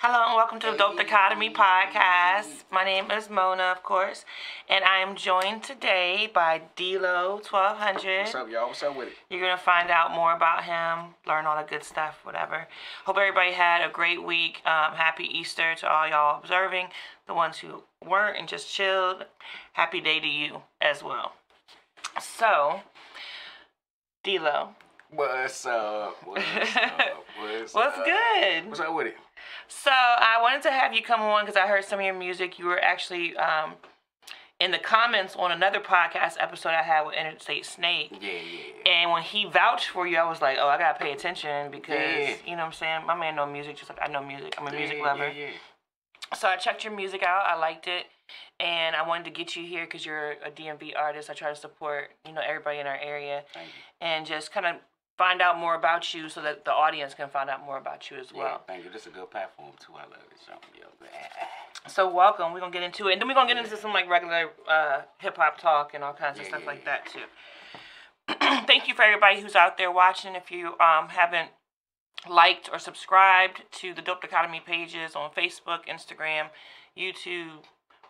Hello and welcome to the Dope Dichotomy podcast. My name is Mona, of course, and I am joined today by Delo 1200. What's up, y'all? What's up with it? You're gonna find out more about him, learn all the good stuff, whatever. Hope everybody had a great week. Um, happy Easter to all y'all observing. The ones who weren't and just chilled, happy day to you as well. So, Delo, What's up? What's up? What's, what's up? good? What's up with it? So I wanted to have you come on because I heard some of your music. You were actually um, in the comments on another podcast episode I had with Interstate Snake. Yeah, yeah. And when he vouched for you, I was like, oh, I gotta pay attention because Yeah. you know what I'm saying. My man know music just like I know music. I'm a music lover. Yeah, yeah. So I checked your music out. I liked it, and I wanted to get you here because you're a DMV artist. I try to support you know everybody in our area, and just kind of find out more about you so that the audience can find out more about you as Yeah, well. thank you. This is a good platform too. I love it. Yeah. So welcome. We're gonna get into it, and then we're gonna get into some like regular uh, hip hop talk and all kinds of Yeah, stuff yeah, like yeah. that too. Thank you for everybody who's out there watching. If you um, haven't liked or subscribed to the Dope Dichotomy pages on Facebook, Instagram, YouTube,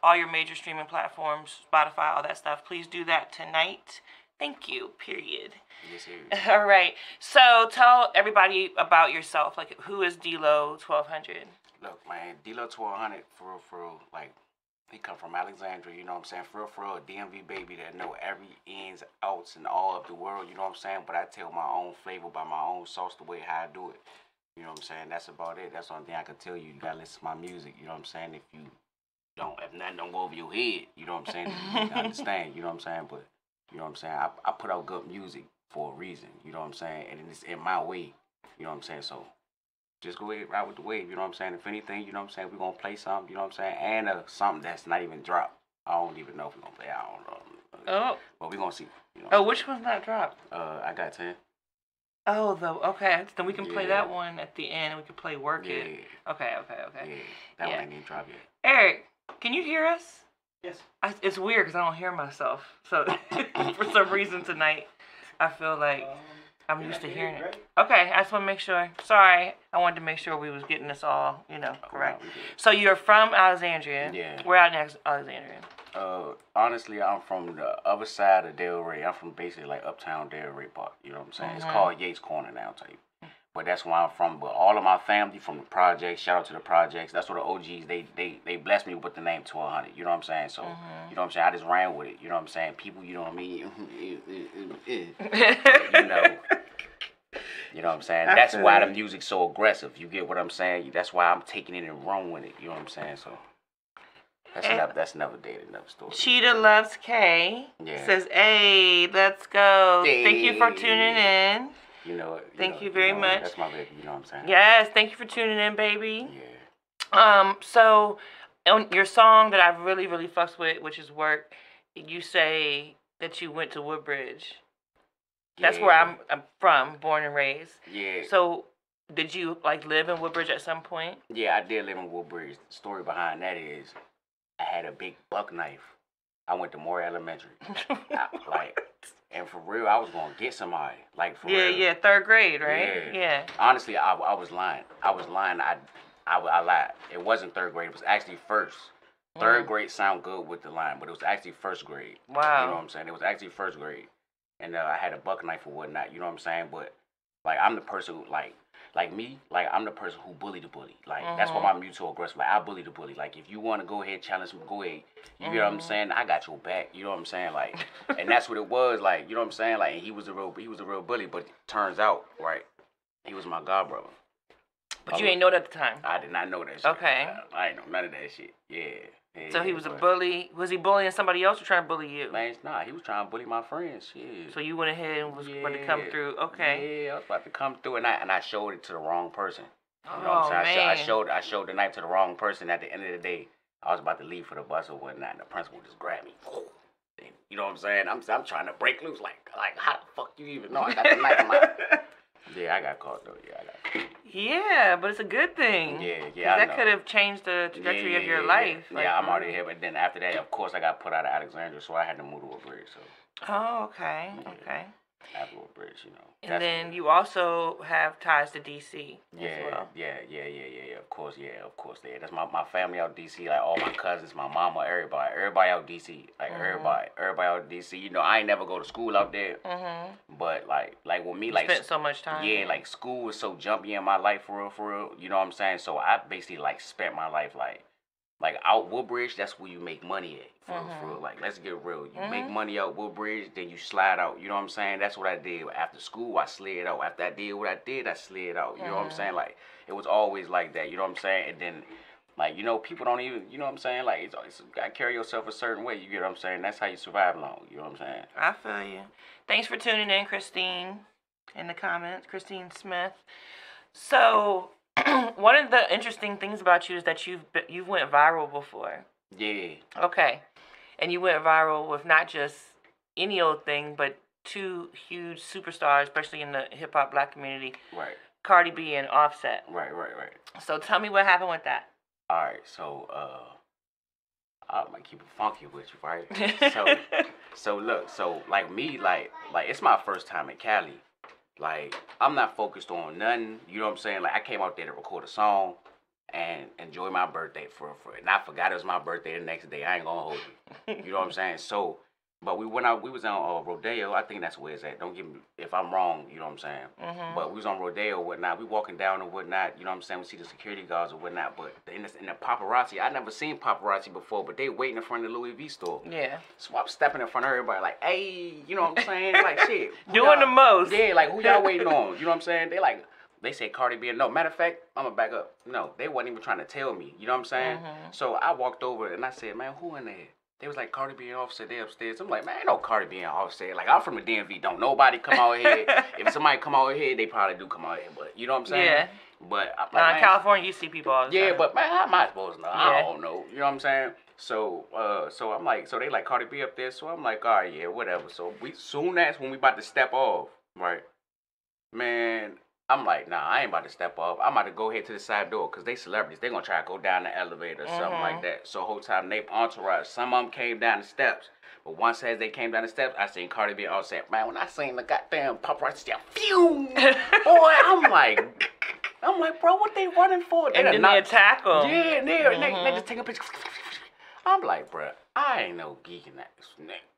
all your major streaming platforms, Spotify, all that stuff, please do that tonight. Thank you. Period. Yes, serious. All right. So tell everybody about yourself. Like, who is Delo Twelve Hundred? Look, man, Delo 1200, for real, for real, like, he come from Alexandria, you know what I'm saying? For real, for real, a DMV baby that know every ins, outs, and all of the world, you know what I'm saying? But I tell my own flavor by my own sauce, the way how I do it. You know what I'm saying? That's about it. That's the only thing I can tell you. You gotta listen to my music, you know what I'm saying? If you don't, if nothing don't go over your head, you know what I'm saying? You understand, you know what I'm saying? But, you know what I'm saying? I, I put out good music for a reason, you know what I'm saying? And it's in my way, you know what I'm saying? So, just go ahead, ride with the wave. You know what I'm saying? If anything, you know what I'm saying, we're gonna play something, you know what I'm saying? And uh, something that's not even dropped. I don't even know if we're gonna play. I don't know. Oh, But we're gonna see. You know. oh, which one's not dropped? Uh, I got ten. Oh, the okay. Then we can play Yeah. that one at the end, and we can play "Work Yeah, It." Okay, okay, yeah. okay. That Yeah. one ain't even dropped yet. Eric, can you hear us? Yes. I, it's weird because I don't hear myself. So for some reason tonight, I feel like Um, I'm used to hearing hear it. right? Okay, I just want to make sure. Sorry, I wanted to make sure we was getting this all, you know, Oh, correct. wow. So you're from Alexandria. Yeah. We're out next Alexandria. Uh, honestly, I'm from the other side of Del Ray. I'm from basically like uptown Del Ray Park. You know what I'm saying? It's Mhm. called Yates Corner now, type. But that's where I'm from. But all of my family from the projects. Shout out to the projects. That's what the OGs they they they blessed me with the name 1200. You know what I'm saying? So Mhm. you know what I'm saying. I just ran with it. You know what I'm saying? People, you know what I mean? you you know. You know what I'm saying? That's why the you. music's so aggressive. You get what I'm saying? That's why I'm taking it and run with it. You know what I'm saying? So that's And- another that's another day, another story. Cheetah loves K. Yeah. Says, "Hey, let's go. Thank you for tuning in. You know it. Thank know- you very know, much. That's my baby. You know what I'm saying? Yes, thank you for tuning in, baby. Yeah. Um, so on your song that I've really, really fucks with, which is "Work," you say that you went to Woodbridge. That's where I'm, I'm from, born and raised. Yeah. So, did you like live in Woodbridge at some point? Yeah, I did live in Woodbridge. The story behind that is I had a big buck knife. I went to Moore Elementary. I, like, and for real, I was gonna get somebody. Like for yeah, real. yeah, third grade, right? Yeah. Yeah. Honestly, I, I was lying. I was lying. I, I, I lied. It wasn't third grade. It was actually first. Third Mm. grade sound good with the line, but it was actually first grade. Wow. You know what I'm saying? It was actually first grade, and uh, I had a buck knife or whatnot. You know what I'm saying? But like, I'm the person who like, like me, like I'm the person who bully the bully. Like that's why my mutual aggressive. Like I bully the bully. Like if you want to go ahead challenge me, go ahead. You know what I'm Mhm. saying? I got your back. You know what I'm saying? Like, and that's what it was. Like you know what I'm saying? Like he was a real, he was a real bully. But turns out, right, he was my god brother. But you ain't know that at the time. I did not know that shit. Okay. I, I ain't know none of that shit. Yeah. Yeah So he was a but- bully. Was he bullying somebody else or trying to bully you? Man, it's not. He was trying to bully my friends. Shit. So you went ahead and was about to come Yeah. through. Okay. Yeah, I was about to come through, and I and I showed it to the wrong person. You know Oh what I'm oh, saying? I, man. sho- I showed I showed the knife to the wrong person. At the end of the day, I was about to leave for the bus or whatnot, and the principal just grabbed me. And You know what I'm saying? I'm I'm trying to break loose. Like like how the fuck you even know I got the knife in my? Yeah, I got caught though. Yeah, I got. Caught. yeah, but it's a good thing. Yeah, yeah. That could have changed the trajectory Yeah, of your yeah, life. Yeah, like, yeah I'm for already here, but then after that, of course, I got put out of Alexandria, so I had to move to a bridge. So Oh, okay, Yeah. okay. After Woodbridge, you know. And then you also have ties to DC Yeah, as well. yeah, yeah, yeah, yeah, yeah. Of course, yeah, of course. Yeah, that's my, my family out DC. Like all my cousins, my mama, everybody, everybody out DC. Like Mhm. everybody, everybody out DC. You know, I ain't never go to school out there, Mm-hmm. but like, like with me, like, Spent so much time. yeah, like school was so jumpy in my life for real, for real. You know what I'm saying? So I basically like spent my life like, like out Woodbridge. That's where you make money at. For real, for real. Like let's get real. You make Mhm. money out Woodbridge, then you slide out. You know what I'm saying? That's what I did. After school, I slid out. After I did what I did, I slid out. You know what I'm saying? Like it was always like that. You know what I'm saying? And then. Like you know, people don't even. You know what I'm saying? Like it's, it's gotta carry yourself a certain way. You get what I'm saying? That's how you survive long. You know what I'm saying? I feel you. Thanks for tuning in, Christine, in the comments, Christine Smith. So, one of the interesting things about you is that you've been, you've went viral before. Yeah. Okay, and you went viral with not just any old thing, but two huge superstars, especially in the hip hop black community, Right. Cardi B and Offset. Right. Right. Right. So tell me what happened with that. All right, so uh, I might keep it funky with you, right? so, so look, so like me, like, like it's my first time in Cali. Like, I'm not focused on nothing. You know what I'm saying? Like, I came out there to record a song and enjoy my birthday for for, and I forgot it was my birthday the next day. I ain't gonna hold you. You know what I'm saying? So, but we went out. We was on uh, Rodeo. I think that's where it's at. Don't give me if I'm wrong. You know what I'm saying? Mhm. But we was on Rodeo or whatnot. We walking down or whatnot. You know what I'm saying? We see the security guards or whatnot. But in the, in the paparazzi, I never seen paparazzi before. But they waiting in front of the Louis V store. yeah, So I'm stepping in front of everybody like, hey, you know what I'm saying? Like shit. doing the most. Yeah, like who y'all waiting on? You know what I'm saying? They like. They say Cardi B. No, matter of fact, I'm gonna back up. No, they wasn't even trying to tell me. You know what I'm saying? Mhm. So I walked over and I said, man, who in there? They was like Cardi B and Offset. They upstairs. I'm like, man, ain't no Cardi B and Offset. Like I'm from the DMV. Don't nobody come out here. if somebody come out here, they probably do come out here. But you know what I'm saying? Yeah. But I'm like, Now in man, California, you see people all the yeah, time. but man, how am I supposed to know? I don't know. You know what I'm saying? So, uh, so I'm like, so they like Cardi B up there. So I'm like, all right, yeah, whatever. So we soon as when we about to step off, right? Man, I'm like, nah, I ain't about to step off. I'm about to go ahead to the side door because they celebrities. They gonna try to go down the elevator or something Mhm. like that. So whole time they entourage. Some of them came down the steps. But once as they came down the steps, I seen Cardi B Offset. Man, when I seen the goddamn paparazzi, step, phew, boy, I'm like, I'm like, bro, what they running for? and then knocked- they attack them. yeah, and they, and they, they just take a picture. I'm like, bruh, I ain't no geek in that snake. bruh.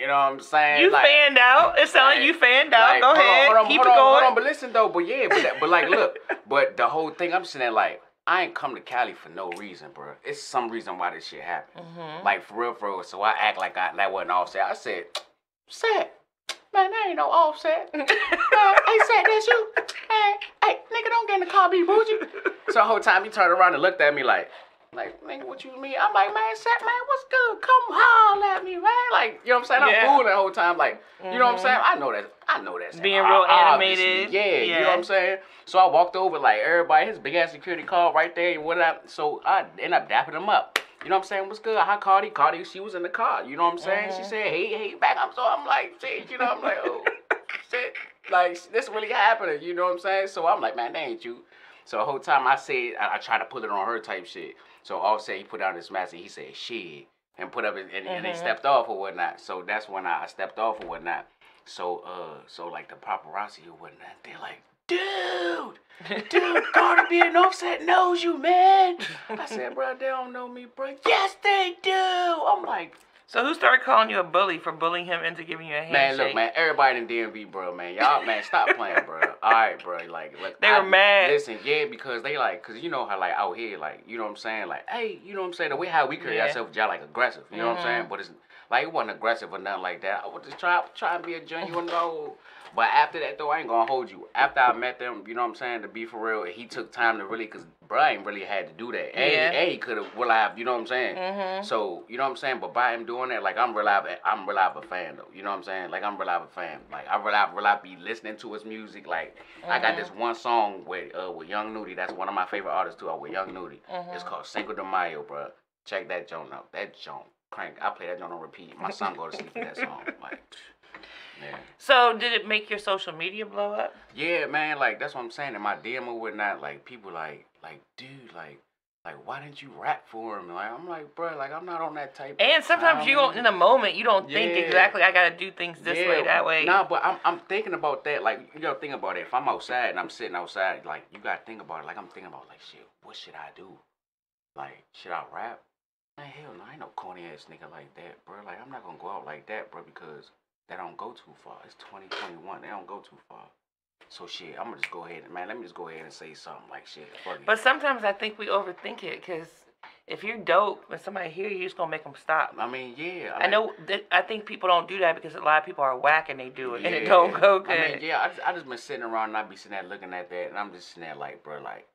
You know what I'm saying? You like, fanned out. It sounds like you fanned out. like, Go on, ahead. hold on, Keep hold it on, going. Hold on, but listen though, but yeah, but, that, but like, look, but the whole thing I'm saying, like, I ain't come to Cali for no reason, bro. It's some reason why this shit happened. Mhm. Like for real, for real. So I act like I, that wasn't offset. I said, set. Man, that ain't no offset. Man, hey, set, that's you. Hey, hey, nigga, don't get in the car, be bougie. So the whole time he turned around and looked at me like, like, nigga, what you mean? I'm like, man, set, man, what's good? Come holler at me, man. Like, you know what I'm saying? I'm Yeah. fooling the whole time. Like, you know what I'm Mhm. saying? I know that. I know that. Being real Obviously, animated. Yeah, you know what I'm saying? So I walked over like everybody, his big ass security car right there and what whatnot. So I end up dapping him up. You know what I'm saying? What's good? Hi, Cardi. Cardi, she was in the car. You know what I'm saying? She Mhm. said, hey, hey, back up. So I'm like, shit, you know, I'm like, oh, shit. Like, this really happening. You know what I'm saying? So I'm like, man, that ain't you. So the whole time I said, I, I tried to put it on her type shit. So Offset, he put down his mask and he said, shit. And put up his, and, and they Mhm. stepped off or whatnot. So that's when I, I stepped off or whatnot. So, uh, so like the paparazzi or whatnot, they're like, dude, dude, Cardi B and Offset knows you, man. I said, bro, they don't know me, bro. Yes, they do. I'm like, So who started calling you a bully for bullying him into giving you a handshake? man, look, man, everybody in DMV, bro, man, y'all, man, stop playing, bro. All right, bro, like, look, They I- were mad. Listen, yeah, because they like, cause you know how like out here, like, you know what I'm saying, like, hey, you know what I'm saying, the way how we carry Yeah. ourselves, y'all like aggressive, you know what I'm saying, Mhm. but it's like it wasn't aggressive or nothing like that. I was just try try and be a genuine though. But after that though, I ain't gonna hold you. After I met them, you know what I'm saying, to be for real, he took time to really, cause Brian really had to do that. And, Yeah. and he could have, well, I, you know what I'm saying. Mhm. So you know what I'm saying, but by him doing that, like I'm reliable, I'm reliable fan though. You know what I'm saying? Like I'm reliable fan. Like I reliable, reliable be listening to his music. Like I got Mhm. this one song with uh with Young Nudy. That's one of my favorite artists too. uh, With Young Nudy, it's Mhm. called Cinco de Mayo, bro. Check that joint out. That joint crank. I play that joint on repeat. My son go to sleep to that song. Like, yeah. So did it make your social media blow up? Yeah, man, like that's what I'm saying. In my DM or whatnot, like people like, like, dude, like, like, why didn't you rap for him? Like, I'm like, bro, like, I'm not on that type. And sometimes you don't, in the moment, you don't think exactly. I gotta do things this way, that way. Nah, but I'm I'm thinking about that. Like, you gotta think about it. If I'm outside and I'm sitting outside, like, you gotta think about it. Like, I'm thinking about like, shit, what should I do? Like, should I rap? Man, hell no, I ain't no corny ass nigga like that, bro. Like, I'm not gonna go out like that, bro, because that don't go too far. It's 2021. They don't go too far. So shit, I'm gonna just go ahead and man, let me just go ahead and say something like shit. But sometimes I think we overthink it because if you're dope, when somebody hear you just gonna make them stop. I mean, yeah. I know that I think people don't do that because a lot of people are whack and they do it and it Yeah. don't go good. I mean, yeah, I just, I just been sitting around and I be sitting there looking at that, and I'm just sitting there like, bro, like,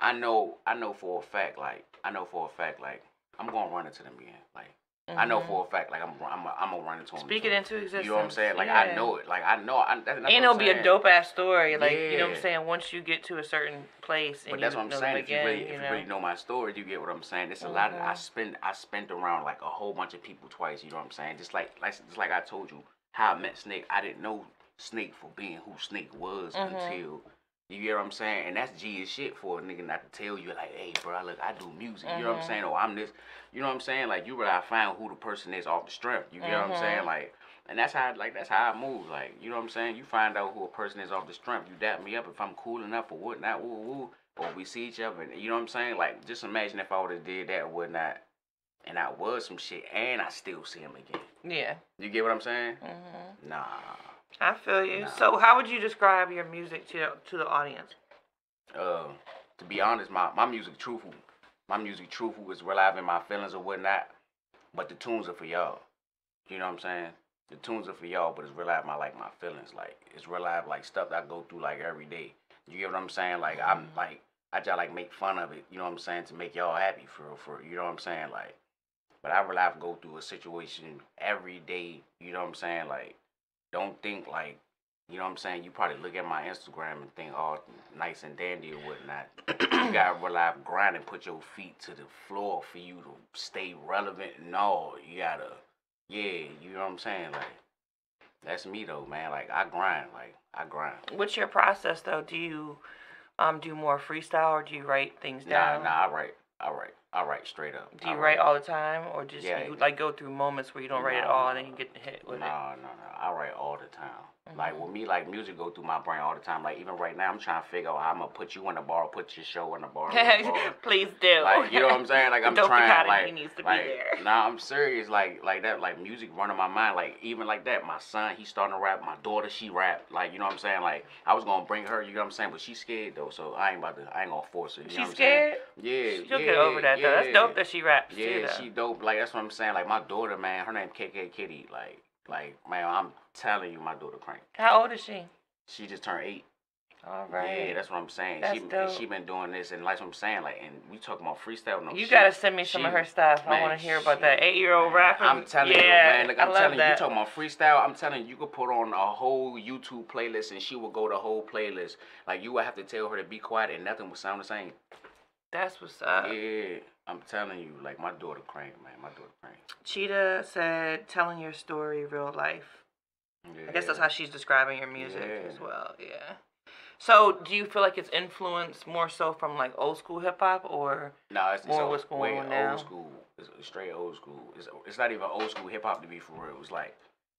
I know, I know for a fact, like, I know for a fact, like, I'm gonna run into them again, like, I know Mhm. for a fact, like, I'm, I'm, I'm gonna run into them. Speak it into existence. You know what I'm saying? Like, I know it. Like, I know. I, that, that's and it'll be a dope ass story, like you know what I'm saying. Once you get to a certain place, and But you that's what I'm saying. If you really, you if you know. really know my story, you get what I'm saying. It's a lot. Of, I Mhm. spent, I spent around like a whole bunch of people twice. You know what I'm saying? Just like, like, just like I told you, how I met Snake. I didn't know Snake for being who Snake was Mhm. until you get what I'm saying. And that's G as shit for a nigga not to tell you like, hey, bro, look, I do music. You know what I'm Mhm. saying? Or I'm this. You know what I'm saying? Like you really find who the person is off the strength. You get what I'm Mhm. saying? Like. And that's how, like, that's how I move. Like, you know what I'm saying? You find out who a person is off the strength. You dap me up if I'm cool enough or whatnot, woo woo. Or we see each other, and you know what I'm saying? Like, just imagine if I would have did that or whatnot, and I was some shit, and I still see him again. Yeah. You get what I'm saying? hmm Nah. I feel you. Nah. So, how would you describe your music to to the audience? Uh, to be honest, my, my music truthful. My music truthful is reliving my feelings or whatnot, but the tunes are for y'all. You know what I'm saying? The tunes are for y'all, but it's reliving my like my feelings. Like it's relive like stuff that I go through like every day. You get what I'm saying? Like I'm Mhm. like I just like make fun of it. You know what I'm saying? To make y'all happy for for you know what I'm saying? Like, but I relive go through a situation every day. You know what I'm saying? Like, don't think like you know what I'm saying? You probably look at my Instagram and think, oh, nice and dandy or whatnot. you gotta rely on grind and put your feet to the floor for you to stay relevant. No, you gotta, yeah, you know what I'm saying? Like, that's me though, man. Like, I grind. Like, I grind. What's your process though? Do you um do more freestyle or do you write things down? Nah, nah, I write. I write. I write straight up. Do I you write all the time or just Yeah. you like go through moments where you don't write at all and then you get hit with it? No, no, no. I write all the time. Like Mhm. with me, like music go through my brain all the time. Like even right now, I'm trying to figure out how I'm gonna put you in the bar, put your show in the bar. in the bar. Please do. Like you know what I'm saying? Like I'm Dope trying like needs to be like there. nah, I'm serious. Like like that like music running my mind. Like even like that, my son he's starting to rap. My daughter she rap. Like you know what I'm saying? Like I was gonna bring her. You know what I'm saying? But she's scared though, so I ain't about to. I ain't gonna force her. You know She's what I'm saying? scared. Yeah, She'll yeah, get over that though. That's dope that she raps. Yeah, though. she dope. Like that's what I'm saying. Like my daughter, man, her name KK Kitty. Like like man, I'm telling you, my daughter crank. How old is she? She just turned eight. All right. Yeah, that's what I'm saying. That's she dope. she been doing this, and like what I'm saying, like, and we talking about freestyle. No, you she- gotta send me some of her stuff. I want to hear about she- that eight-year-old rapping. I'm telling yeah, you, man. Look, I'm I love telling that. you talking about freestyle. I'm telling you, you could put on a whole YouTube playlist, and she will go the whole playlist. Like you would have to tell her to be quiet, and nothing would sound the same. That's what's up. yeah, I'm telling you, like my daughter crank, man. My daughter crank. Cheetah said, "Telling your story, real life." Yeah. I guess that's how she's describing your music Yeah. as well. Yeah. So, do you feel like it's influenced more so from like old school hip hop, or No, it's, it's More old, what's going way on now. old school. It's straight old school. It's, it's not even old school hip hop to be for real. was like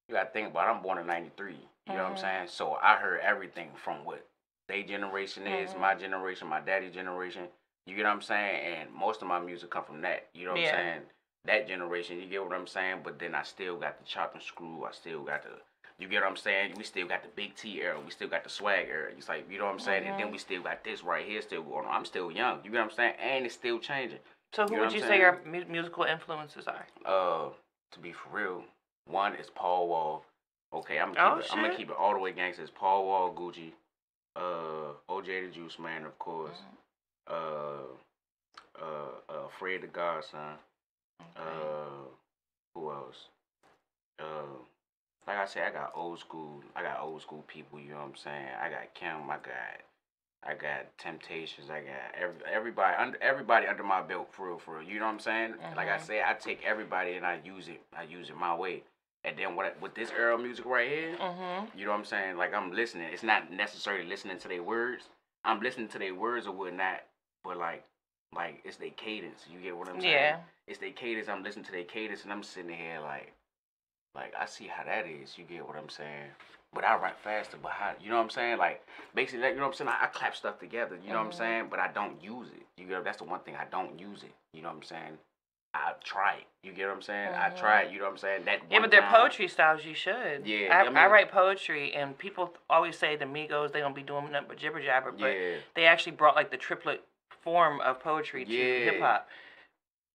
you gotta think about. It. I'm born in '93. You know what I'm Mhm. saying? So I heard everything from what they generation is, Mhm. my generation, my daddy generation. You get what I'm saying? And most of my music come from that. You know what Yeah. I'm saying? That generation. You get what I'm saying? But then I still got the chop and screw. I still got the. You get what I'm saying? We still got the big T era. We still got the swag era. It's like you know what I'm saying? And then Mhm. we still got this right here still going on. I'm still young. You get what I'm saying? And it's still changing. so who You know would you I'm say your mu- musical influences are? Uh, to be for real, one is Paul Wall. Okay, I'm Oh, gonna, keep it, I'm gonna keep it all the way gangster. It's Paul Wall, Gucci, uh, OJ da Juiceman, of course. Uh, uh, uh, Fred the Godson. Uh, who else? Uh, like I said, I got old school. I got old school people. You know what I'm saying? I got Kim. I got. I got Temptations. I got every, everybody under everybody under my belt for real, for real. You know what I'm saying? Like I Mhm. said, I take everybody and I use it. I use it my way. And then what with this era of music right here, Mm-hmm. you know what I'm saying? Like I'm listening. It's not necessarily listening to their words. I'm listening to their words or whatnot. But like like it's their cadence. You get what I'm saying? Yeah. It's their cadence. I'm listening to their cadence, and I'm sitting here like, like I see how that is. You get what I'm saying? But I write faster. But how? You know what I'm saying? Like basically, like, you know what I'm saying? I, I clap stuff together. You know what I'm Mhm. saying? But I don't use it. You get? That's the one thing I don't use it. You know what I'm saying? I try it. You get what I'm saying? I Mhm. try it. You know what I'm saying? That Yeah, but they're poetry styles. You should. Yeah, I, I I, write poetry, and people always say the Migos they don't be doing nothing but jibber jabber, but Yeah. they actually brought like the triplet form of poetry to Yeah. hip hop.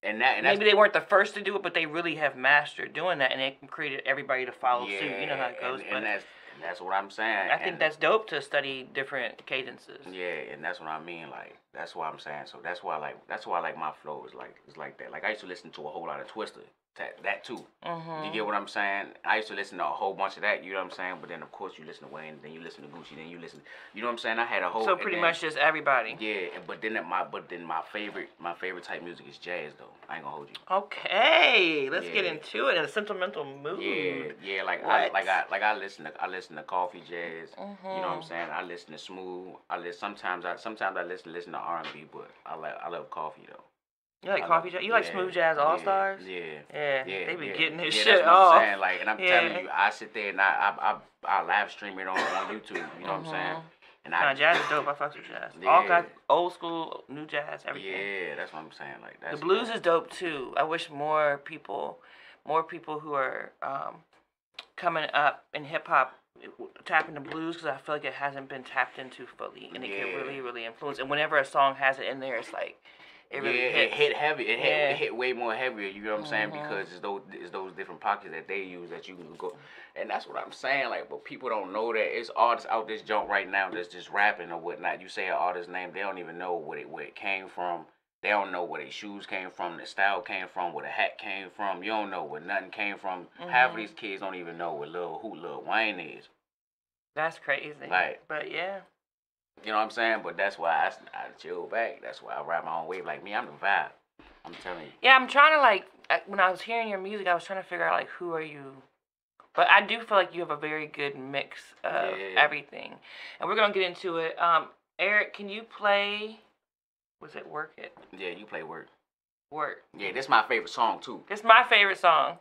And that and Maybe they weren't the first to do it, but they really have mastered doing that, and it created everybody to follow suit. You know how it goes. And, but and that's that's what I'm saying. I think and- that's dope to study different cadences. Yeah, and that's what I mean. Like that's what I'm saying. So that's why like that's why like my flow is like is like that. Like I used to listen to a whole lot of Twista, that, that too. Mm-hmm. You get what I'm saying? I used to listen to a whole bunch of that. You know what I'm saying? But then of course you listen to Wayne, then you listen to Gucci, then you listen. You know what I'm saying? I had a whole. So pretty then- much just everybody. Yeah, but then my but then my favorite my favorite type music is jazz though. I ain't gonna hold you. Okay, let's get into it in a sentimental mood. Yeah, yeah, like I like I like I listen to I listen to coffee jazz. You know what I'm Mhm. saying? I listen to smooth. I listen sometimes I sometimes I listen listen to R and B, but I like I love coffee though. You like I coffee love- jazz? You like yeah, smooth jazz all stars? Yeah. Yeah, Yeah, they be yeah, getting this yeah, shit that's what off. I'm saying. Like, and I'm telling you, I sit there and I I I, I live stream it on, on YouTube. You know what I'm saying? Mhm. And Nah, I jazz is dope. I fucks with jazz. All kinds, old school, new jazz, everything. yeah, that's what I'm saying. Like that's the blues is dope too. I wish more people, more people who are um, coming up in hip hop tapping the blues because I feel like it hasn't been tapped into fully, and it can really, really influence. And whenever a song has it in there, it's like it really yeah, hits. it hit heavy. It hit, Yeah. it hit way more heavier. You know what I'm saying? Mhm. Because it's those it's those different pockets that they use that you can go, and that's what I'm saying. Like, but people don't know that it's artists out this junk right now that's just rapping or whatnot. You say an artist's name, they don't even know what it where it came from. They don't know where their shoes came from, the style came from, where the hat came from. You don't know where nothing came from. Half of Mhm. these kids don't even know what Lil who Lil Wayne is. That's crazy. Like- but yeah, You know what I'm saying? But that's why I, I chill back. That's why I rap my own wave. Like me, I'm the vibe. I'm telling you. yeah. I'm trying to like when I was hearing your music, I was trying to figure out like who are you. But I do feel like you have a very good mix of Yeah. everything, and we're gonna get into it. Um, Eric, can you play? Was it work it? Yeah, you play work. Work. Yeah, this is my favorite song too. It's my favorite song.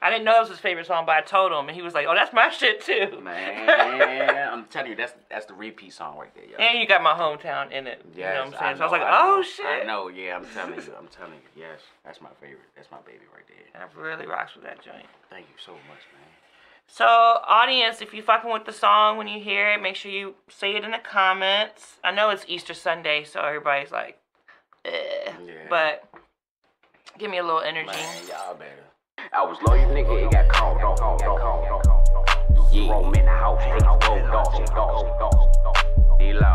I didn't know it was his favorite song, but I told him, and he was like, "Oh, that's my shit too." Man, I'm telling you, that's that's the repeat song right there, yo. and you got my hometown in it. you know what I'm Yes, saying? so I was know, like, "Oh shit!" I know, yeah, I'm telling you, I'm telling you, yes, that's my favorite. That's my baby right there. I really rocks with that joint. Thank you so much, man. So, audience, if you fucking with the song when you hear it, make sure you say it in the comments. I know it's Easter Sunday, so everybody's like, eh. Yeah. But give me a little energy. Man, y'all better. I was loyal, nigga, it got called off. Yeah, roam in the house, take gold off.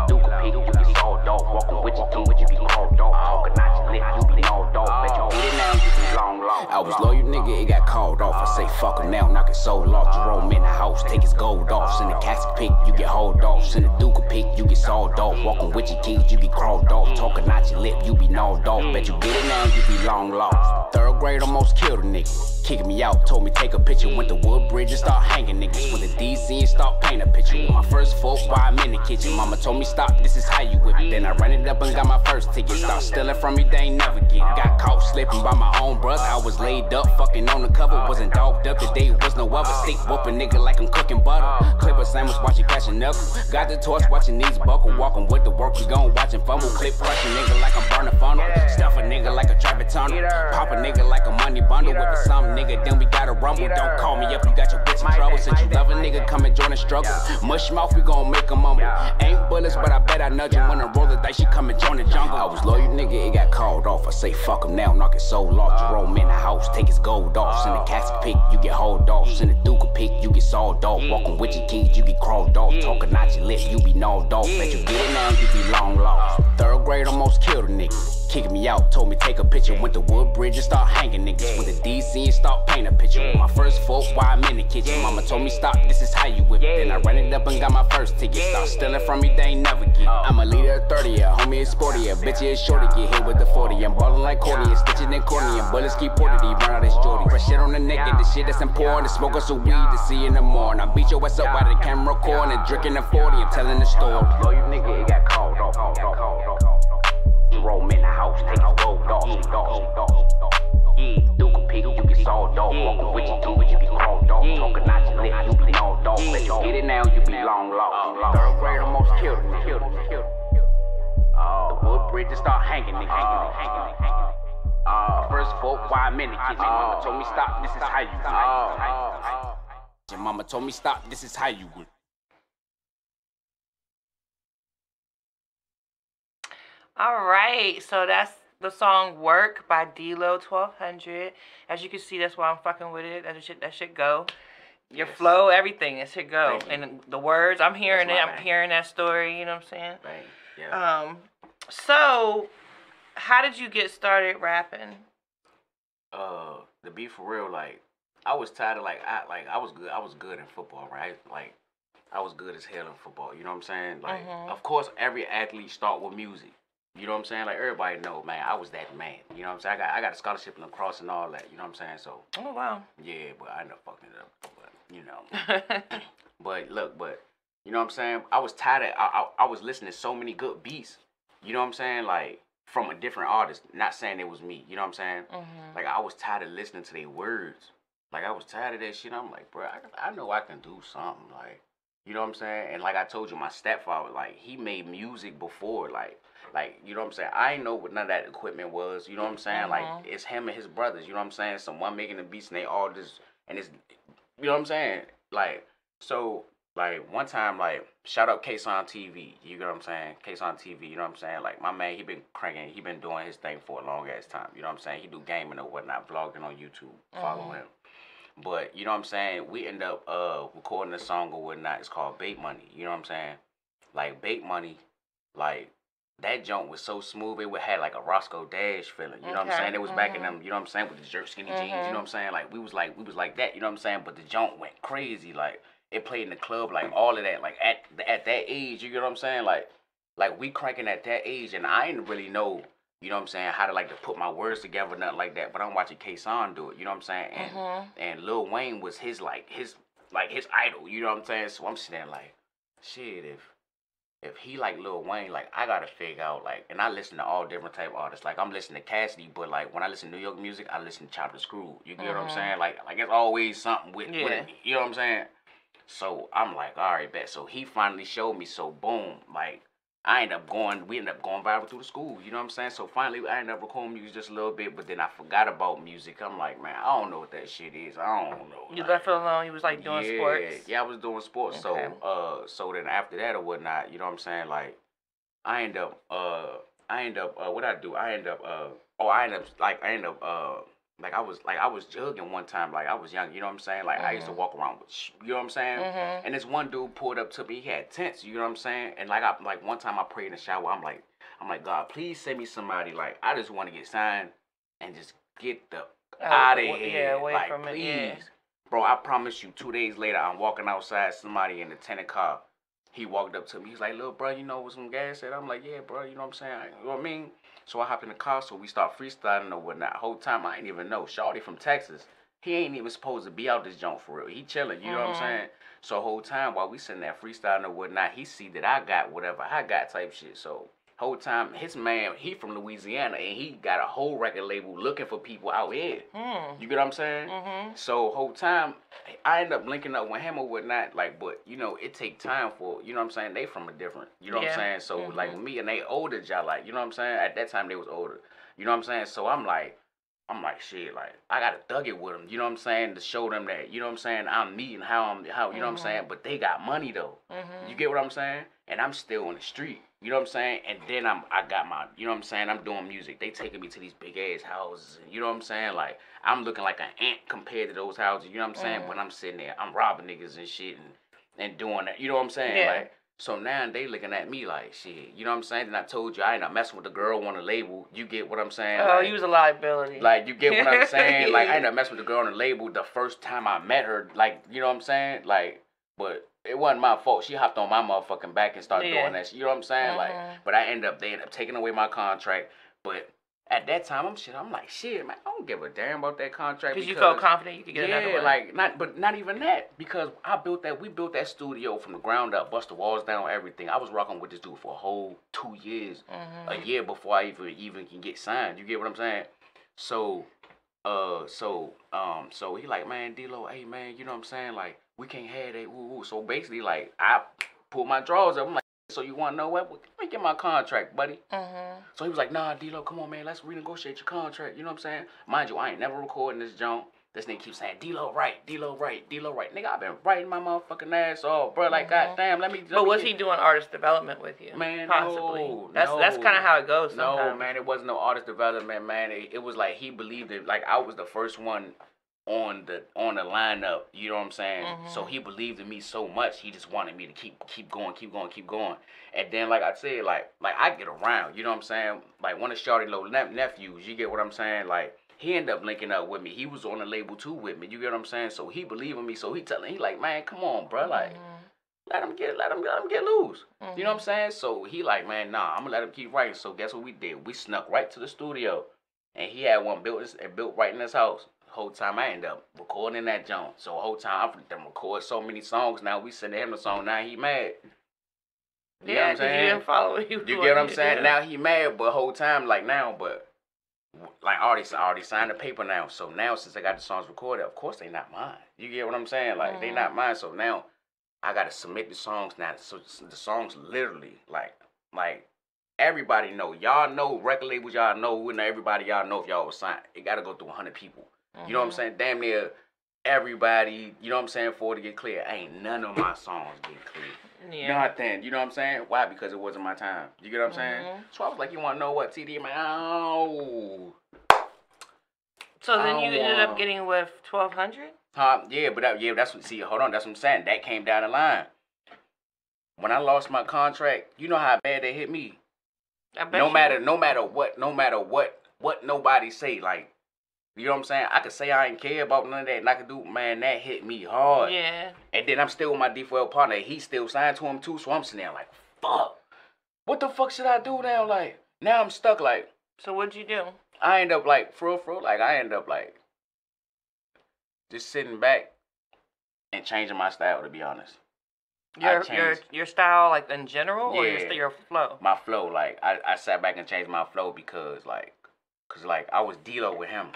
Duke a pig, you get sawed off. Walking with your king, you get called off. Talking out your lip, you be gnawed off. Bet you get it now, be long. I was loyal, nigga, it got called off. I say fuck him now, knock his soul off. Jerome in the house, take his gold off. Send a casket pick, you get hauled off. Send a Duke a pick, you get sawed off. Walking with your king, you get crawled off. Talking out your lip, you be gnawed off. Bet you get it now, you be long lost. Third grade almost killed a nigga. Kicking me out, told me take a picture. Went to Woodbridge and start hanging niggas. Went to DC and start painting a picture. With my first fork while I'm in the kitchen. Mama told me stop, this is how you whip it. Then I ran it up and got my first ticket. Start stealing from me, they ain't never get it. Got caught slipping by my own I was laid up, fucking on the cover. Wasn't dogged up, today, day was no other. Stick whooping nigga like I'm cooking butter. Clip a sandwich, watching catch a knuckle. Got the torch, watching these buckle. Walking with the work, we gon' watch and fumble. Clip crushing nigga like I'm burning funnel. Stuff a nigga like a traffic tunnel. Pop a nigga like a money bundle. Whip a some nigga, then we gotta rumble. Don't call me up, you got your bitch in trouble. Since you love a nigga, come and join the struggle. Mush mouth, we gon' make a mumble. Ain't bullets, but I bet I nudge you. When I roll the dice, you come and join the jungle. I was loyal, nigga, it got called off. I say fuck him now, knock his soul off. Jerome in the house, take his gold off. Send a casket pick, you get hauled off. Send a duke a pick, you get sawed off. Walking with your kids, you get crawled off. Talking out your lip, you be gnawed off. Bet you get it now, you be long lost. Third grade almost killed a nigga. Kicking me out, told me take a picture. Went to Woodbridge and start hanging niggas. Went to DC and start painting a picture. With my first fork while I'm in the kitchen. Mama told me stop, this is how you whip it. Then I ran it up and got my first ticket. Start stealing from me, they ain't never get. I'm a leader of 30, a Homie is sporty, yeah. Bitch is shorty, get hit with the 40. I'm ballin' like Cordy, and stitching and corny. And bullets keep ported, he burn out his Jordy. Fresh shit on the neck, get the shit that's important. Smoke us some weed to see in the morning. I beat your ass up while the camera recording. Drinking the 40, I'm telling the story. Loyal nigga, it got called off. Roam in the house, take a road dog, yeah, dog, dog. Yeah, Duke a pig, you get sawed dog. Walking with you too, but you get crawled dog. Talking out your lip, you be all dog. Let you get it now, you be long lost. Third grade almost killed me, killed me, killed me. Oh, the wood bridges start hanging, nigga. Hanging, hanging, hanging. Uh, first folk, why a minute? Your mama told me stop, this is how you do. Your mama told me stop, this is how you do. All right, so that's the song "Work" by Delo 1200. As you can see, that's why I'm fucking with it. That shit, that should go. Your Yes. flow, everything, it should go. And the words, I'm hearing it. I'm hearing that story. You know what I'm saying? Right. Yeah. Um, so how did you get started rapping? uh to be for real, like I was tired of like I like I was good I was good in football, right? Like I was good as hell in football, you know what I'm saying? Like Mhm. of course every athlete start with music. You know what I'm saying? Like everybody know, man, I was that man. You know what I'm saying? I got I got a scholarship in lacrosse and all that, you know what I'm saying? So Oh wow. yeah, but I ended up fucking it up. But you know. But look, but you know what I'm saying? I was tired of I, I, I was listening to so many good beats. You know what I'm saying? Like from a different artist. Not saying it was me. You know what I'm saying? Mhm. Like I was tired of listening to their words. Like I was tired of that shit. I'm like, bro, I, I know I can do something. Like, you know what I'm saying? And like I told you, my stepfather, like he made music before. Like, like you know what I'm saying? I know what none of that equipment was. You know what I'm saying? Mhm. Like it's him and his brothers. You know what I'm saying? Someone making the beats and they all just and it's, you know what I'm saying? Like so. Like one time, like shout out Case on TV. You know what I'm saying? Case on TV. You know what I'm saying? Like my man, he been cranking. He been doing his thing for a long ass time. You know what I'm saying? He do gaming or whatnot, vlogging on YouTube. Follow Mhm. him. But you know what I'm saying? We end up uh recording a song or whatnot. It's called Bait Money. You know what I'm saying? Like Bait Money, like that joint was so smooth. It would had like a Roscoe Dash feeling. You know what I'm saying? It was back in mhm. them. You know what I'm saying? With the jerk skinny jeans. You know what I'm saying? Like we was like we was like that. You know what I'm saying? But the joint went crazy. Like it played in the club. Like all of that. Like at at that age. You get what I'm saying? Like like we cranking at that age, and I didn't really know. You know what I'm saying? How to like to put my words together, nothing like that. But I'm watching K-Son do it. You know what I'm saying? And Mhm. and Lil Wayne was his like his like his idol. You know what I'm saying? So I'm sitting there like, shit, if if he like Lil Wayne, like I gotta figure out like, and I listen to all different type of artists. Like I'm listening to Cassidy, but like when I listen to New York music, I listen to Chopper Screw. You get what I'm Mhm. saying? Like like it's always something with, with Yeah. it. You know what I'm saying? So I'm like, all right, bet. So he finally showed me. So boom, like I end up going, we end up going viral through the school. You know what I'm saying? So finally, I end up recording music just a little bit, but then I forgot about music. I'm like, man, I don't know what that shit is. I don't know. You like- left it alone. You was like doing yeah, sports. Yeah, I was doing sports. Okay. So uh so then after that or whatnot, you know what I'm saying? Like I end up uh I end up uh what I do, I end up uh oh I end up like I end up uh like I was like I was jugging one time, like I was young, you know what I'm saying? Like I used to Mhm. walk around with sh- you know what I'm saying? Mhm. And this one dude pulled up to me, he had tents, you know what I'm saying? And like I like one time I prayed in the shower, I'm like I'm like, God, please send me somebody like I just want to get signed and just get the Oh, out of wa- here. Yeah, away like, from please. it. Yeah. Bro, I promise you, two days later, I'm walking outside, somebody in the tenant car. He walked up to me. He's like, little bro, you know what some gas at? I'm like, yeah, bro, you know what I'm saying? You know what I mean? So I hop in the car, so we start freestyling or whatnot. Whole time, I ain't even know. Shawty from Texas, he ain't even supposed to be out this joint for real. He chilling, you know what I'm Mhm. saying? So whole time while we sitting there freestyling or whatnot, he see that I got whatever I got type shit. So whole time, his man, he from Louisiana, and he got a whole record label looking for people out here. Hmm. You get what I'm saying? Mhm. So whole time, I end up linking up with him or whatnot. Like, but you know, it take time for you know what I'm saying. They from a different, you know what I'm saying. So like Mhm. me and they older, y'all like, you know what I'm saying. At that time, they was older. You know what I'm saying. So I'm like, I'm like shit. Like I gotta thug it with them. You know what I'm saying to show them that you know what I'm saying. I'm me and how I'm how you know what I'm Mhm. saying. But they got money though. Mhm. You get what I'm saying? And I'm still on the street. You know what I'm saying? And then I'm I got my you know what I'm saying? I'm doing music. They taking me to these big ass houses. You know what I'm saying? Like I'm looking like an ant compared to those houses. You know what I'm saying? Mhm. When I'm sitting there, I'm robbing niggas and shit and, and doing that. You know what I'm saying? Yeah. Like so now they looking at me like shit. You know what I'm saying? And I told you I ain't not messing with the girl on the label. You get what I'm saying? Oh, Like- you was a liability. like you get what I'm saying? Like I ain't messing with the girl on the label the first time I met her. Like you know what I'm saying? Like, but it wasn't my fault. She hopped on my motherfucking back and started Yeah. doing that. You know what I'm saying? Mhm. Like, but I end up they end up taking away my contract. But at that time, I'm shit. I'm like, shit, man. I don't give a damn about that contract Because you felt confident you could get yeah, another one. like not, but not even that because I built that. We built that studio from the ground up, bust the walls down, everything. I was rocking with this dude for a whole two years, Mhm. a year before I even even can get signed. You get what I'm saying? So, uh, so um, so he like, man, Delo, hey man, you know what I'm saying? Like, we can't have that. Woo, woo. So basically, like, I pulled my drawers up. I'm like, so you want to know what? Let me get my contract, buddy. Mhm. So he was like, nah, Delo, come on, man, let's renegotiate your contract. You know what I'm saying? Mind you, I ain't never recording this junk. This nigga keep saying, Delo right, Delo right, Delo right. Nigga, I've been writing my motherfucking ass off, bro. Like, Mhm. goddamn, let me. let But me was get- he doing artist development with you? Man, possibly. no, that's that's kind of how it goes. No, man, it wasn't no artist development, man. It, it was like he believed it. Like I was the first one on the on the lineup. You know what I'm saying? So Mhm. So he believed in me so much. He just wanted me to keep keep going, keep going, keep going. And then, like I said, like like I get around. You know what I'm saying? Like one of Shorty little nep- nephews. You get what I'm saying? Like. He ended up linking up with me. He was on the label too with me. You get what I'm saying? So he believed in me. So he telling he like, man, come on, bro. Like, Mhm. let him get, let him, let him get loose. You know what I'm Mhm. saying? So he like, man, nah, I'm gonna let him keep writing. So guess what we did? We snuck right to the studio, and he had one built and built right in his house. Whole time I end up recording that joint. So whole time I'm them record so many songs. Now we sending him the song. Now he mad. You know yeah, what I'm 'cause you saying? didn't follow what he was You get what I'm saying? Yeah. Now he mad, but whole time like now, but like I already I already signed the paper now. So now since I got the songs recorded, of course they not mine. You get what I'm saying? Like they Mhm. not mine. So now I gotta submit the songs now. So the songs literally like like everybody know. Y'all know record labels. Y'all know. And everybody y'all know if y'all was signed. It gotta go through 100 people. You know what I'm Mhm. saying? Damn near everybody. You know what I'm saying? For it to get clear, ain't none of my songs get clear. Yeah. Nothing. You know what I'm saying? Why? Because it wasn't my time. You get what I'm saying? Mhm. So I was like, you want to know what TD? Man, oh, So then you ended up getting with twelve hundred. huh? Yeah, but that, yeah, that's what. See, hold on, that's what I'm saying. That came down the line. When I lost my contract, you know how bad they hit me. I bet No matter, no matter what, no matter what, what nobody say, like, you know what I'm saying? I could say I ain't care about none of that, and I could do, man, that hit me hard. Yeah. And then I'm still with my D4L partner. He still signed to him too, so I'm sitting there like, fuck. What the fuck should I do now? Like, now I'm stuck. Like, So what'd you do? I end up like, for real, for real, like, I end up like, just sitting back and changing my style, to be honest. Your your your style, like in general, or your your flow? My flow, like, I, I sat back and changed my flow because, like, cause like I was Delo with him.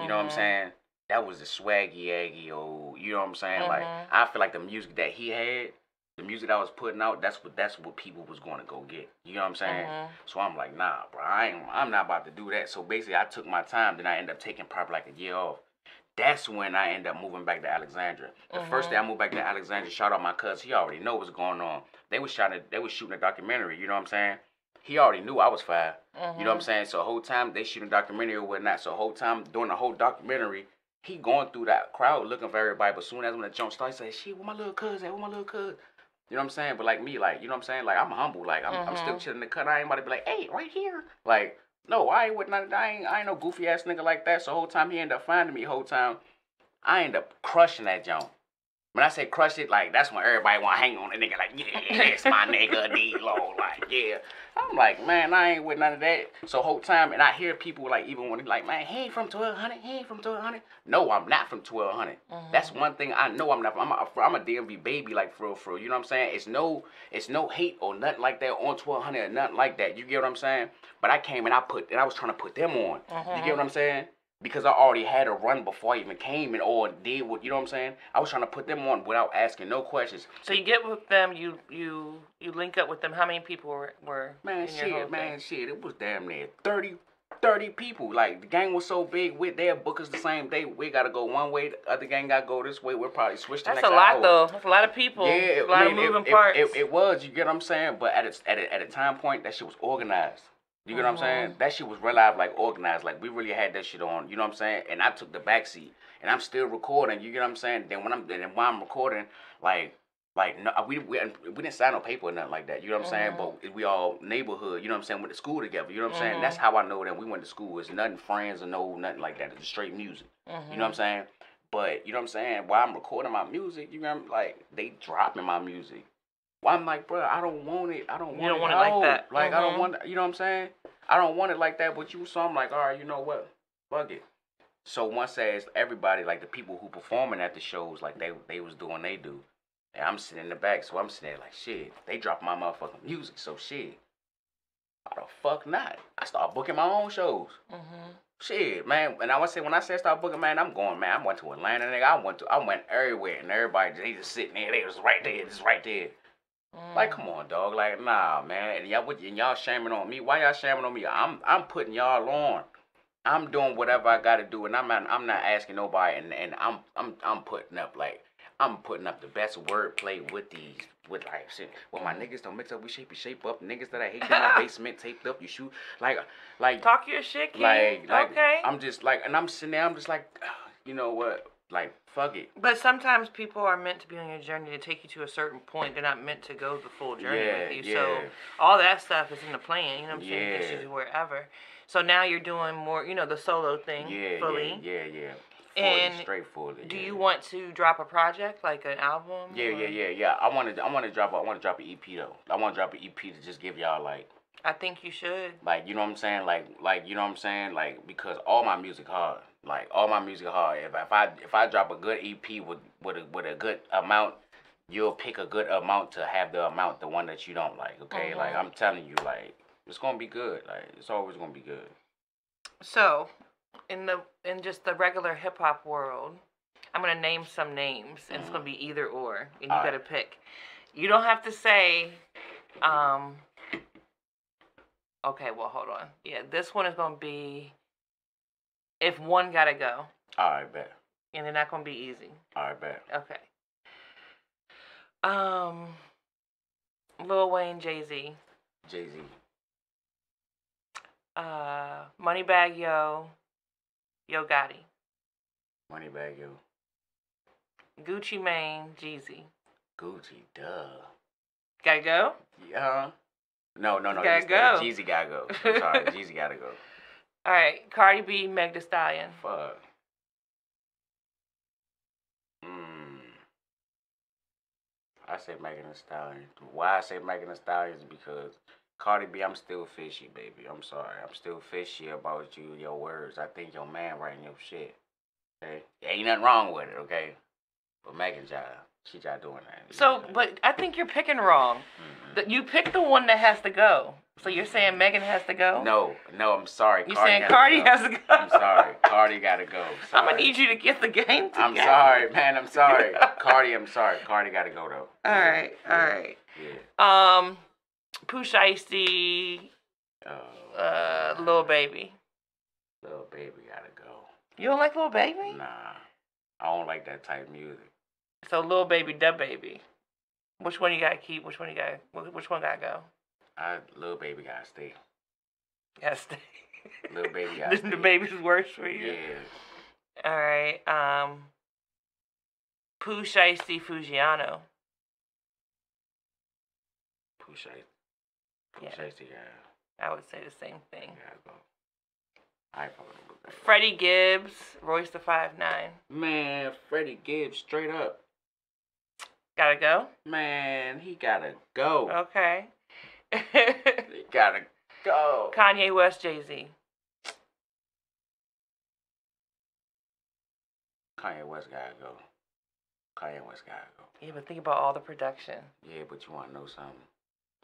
You know what I'm Mhm. saying? That was the swaggy aggy old. You know what I'm saying? Like Mhm. I feel like the music that he had, the music that I was putting out, that's what that's what people was going to go get. You know what I'm saying? Mhm. So I'm like, nah, bro, I ain't, I'm not about to do that. So basically, I took my time. Then I ended up taking probably like a year off. That's when I ended up moving back to Alexandria. The first day I moved back to Alexandria, shout out my cousin. He already know what's going on. They was shooting, they was shooting a documentary. You know what I'm saying? He already knew I was five. You know what I'm Mhm. saying? So the whole time they shooting a documentary or whatnot. So the whole time during the whole documentary, he going through that crowd looking for everybody. But soon as when the jump starts, he say, "Shit, where my little cousin? at? Where my little cousin?" You know what I'm saying? But like me, like you know what I'm saying? Like I'm humble. Like I'm, I'm still Mhm. chilling the cut. I ain't about to be like, "Hey, right here." Like no, I ain't with none. I ain't. I ain't no goofy ass nigga like that. So the whole time he end up finding me. Whole time I end up crushing that jump. When I say crush it, like that's when everybody want to hang on the nigga. Like yeah, it's my nigga Delo. Like yeah. I'm like, man, I ain't with none of that. So whole time, and I hear people like, even when they like, man, he ain't from 1200, he ain't from 1200. No, I'm not from 1200. Mhm. That's one thing I know I'm not. From. I'm a, I'm a DMV baby, like for real, for real. You know what I'm saying? It's no, it's no hate or nothing like that on 1200 or nothing like that. You get what I'm saying? But I came and I put, and I was trying to put them on. You Mhm. get what I'm saying? Because I already had a run before I even came and or did what you know what I'm saying. I was trying to put them on without asking no questions. So you get with them, you you you link up with them. How many people were were Man, in your whole shit, man, thing? shit. It was damn near 30, 30 people. Like, the gang was so big, we, they'll book the same day. We got to go one way, the other gang got to go this way. We're probably switch the That's a lot hour. though. That's a lot of people. Yeah, a it, lot I of mean, it- moving it, parts. It, it, was, you get what I'm saying? But at a, at a, at a time point, that shit was organized. You get what I'm Mhm. saying? That shit was real live, like organized. Like we really had that shit on. You know what I'm saying? And I took the back seat, and I'm still recording. You get what I'm saying? Then when I'm then while I'm recording, like like no, we we we didn't sign no paper or nothing like that. You know what I'm saying? But we all neighborhood. You know what I'm saying? Went to school together. You know what I'm saying? Mhm. That's how I know that we went to school. It's nothing friends or no nothing like that. It's straight music. Mhm. You know what I'm saying? But you know what I'm saying? While I'm recording my music, you know, what I'm- like they dropping my music. I'm like, bro, I don't want it. I don't want don't it, want it like that. Like I don't Mhm. want. You know what I'm saying? I don't want it like that. But you, so I'm like, all right, you know what? Fuck it. So once I as everybody, like the people who performing at the shows, like they they was doing they do, and I'm sitting in the back, so I'm sitting there like shit. They drop my motherfucking music, so shit. Why the fuck not? I start booking my own shows. Mm-hmm. Shit, man. And I was say when I said start booking, man, I'm going, man. I went to Atlanta, nigga. I went to, I went everywhere, and everybody they just sitting there. They was right there, just right there. Mm. Like, come on, dog. Like, nah, man. And y'all, what, and y'all shaming on me. Why y'all shaming on me? I'm, I'm putting y'all on. I'm doing whatever I gotta do, and I'm not, I'm not asking nobody. And, and I'm, I'm, I'm putting up like, I'm putting up the best wordplay with these, with like shit. Well, my niggas don't mix up. We shape, we shape up. Niggas that I hate in my basement taped up. You shoot like, like, Talk your shit, kid. like, like. okay. I'm just like, and I'm sitting there. I'm just like, you know what? Like, fuck it. But sometimes people are meant to be on your journey to take you to a certain point. They're not meant to go the full journey Yeah, with you. So all that stuff is in the plan. You know what I'm saying? Gets you Yeah. wherever. So now you're doing more, you know, the solo thing Yeah, fully. yeah, yeah, yeah. And Fully, straight fully. Do yeah. you want to drop a project like an album? Yeah, or- yeah, yeah, yeah. I want to, I want to drop, a, I want to drop an EP though. I want to drop an EP to just give y'all like, I think you should. like, you know what I'm saying? Like, like, you know what I'm saying? Like, because all my music hard. Like, all my music hard. If, if I, if I drop a good EP with, with a, with a good amount, you'll pick a good amount to have the amount, the one that you don't like. Okay, like Mhm. I'm telling you, like, it's gonna be good. Like, it's always gonna be good. So, in the in just the regular hip hop world, I'm gonna name some names, and it's gonna be either or, and you Alright. gotta pick. You don't have to say, um. Okay, well, hold on. Yeah, this one is gonna be. If one gotta go, All right, bet. and they're not gonna be easy. All right, bet. Okay. Um. Lil Wayne, Jay Z, Jay Z. uh, Moneybagg Yo, Yo Gotti, Moneybagg Yo. Gucci Mane, Jeezy. Gucci, duh. Gotta go. Yeah. No, no, no. Gotta go. Jeezy gotta go. I'm sorry, Jeezy gotta go. All right, Cardi B, Meg Thee Stallion. Fuck. Mm. I say Megan Thee Stallion. Why I say Megan Thee Stallion is because Cardi B, I'm still fishy, baby. I'm sorry. I'm still fishy about you, your words. I think your man writing your shit. Okay? Ain't nothing wrong with it, okay? But Megan job, she just doing that. So, but I think you're picking wrong. Mhm. You picked the one that has to go. So you're saying Megan has to go? No, no, I'm sorry. You're Cardi saying Cardi has to go. I'm sorry. Cardi gotta go. I'm gonna need you to get the game together. I'm sorry, man. I'm sorry. Cardi, I'm sorry. Cardi gotta go though. All right, all right. Yeah. Um, Pooh Oh, uh, Lil Baby. Lil Baby gotta go. You don't like Lil Baby? Nah, I don't like that type of music. So Lil Baby, DaBaby. Which one you gotta keep? Which one you gotta? Which one gotta go? I Lil Baby gotta stay. Gotta stay. Lil Baby gotta the, the baby's worse for you. Yeah. All right. Um. Pooh Shiesty Fujiano. Pusha. Yeah. Yeah. I would say the same thing. Gotta go. I fucking with. Freddie Gibbs, Royce the Five Nine. Man, Freddie Gibbs, straight up. Gotta go. Man, he gotta go. Okay. He gotta go. Kanye West, Jay Z. Kanye West gotta go. Kanye West gotta go. Yeah, but think about all the production. Yeah, but you wanna know something?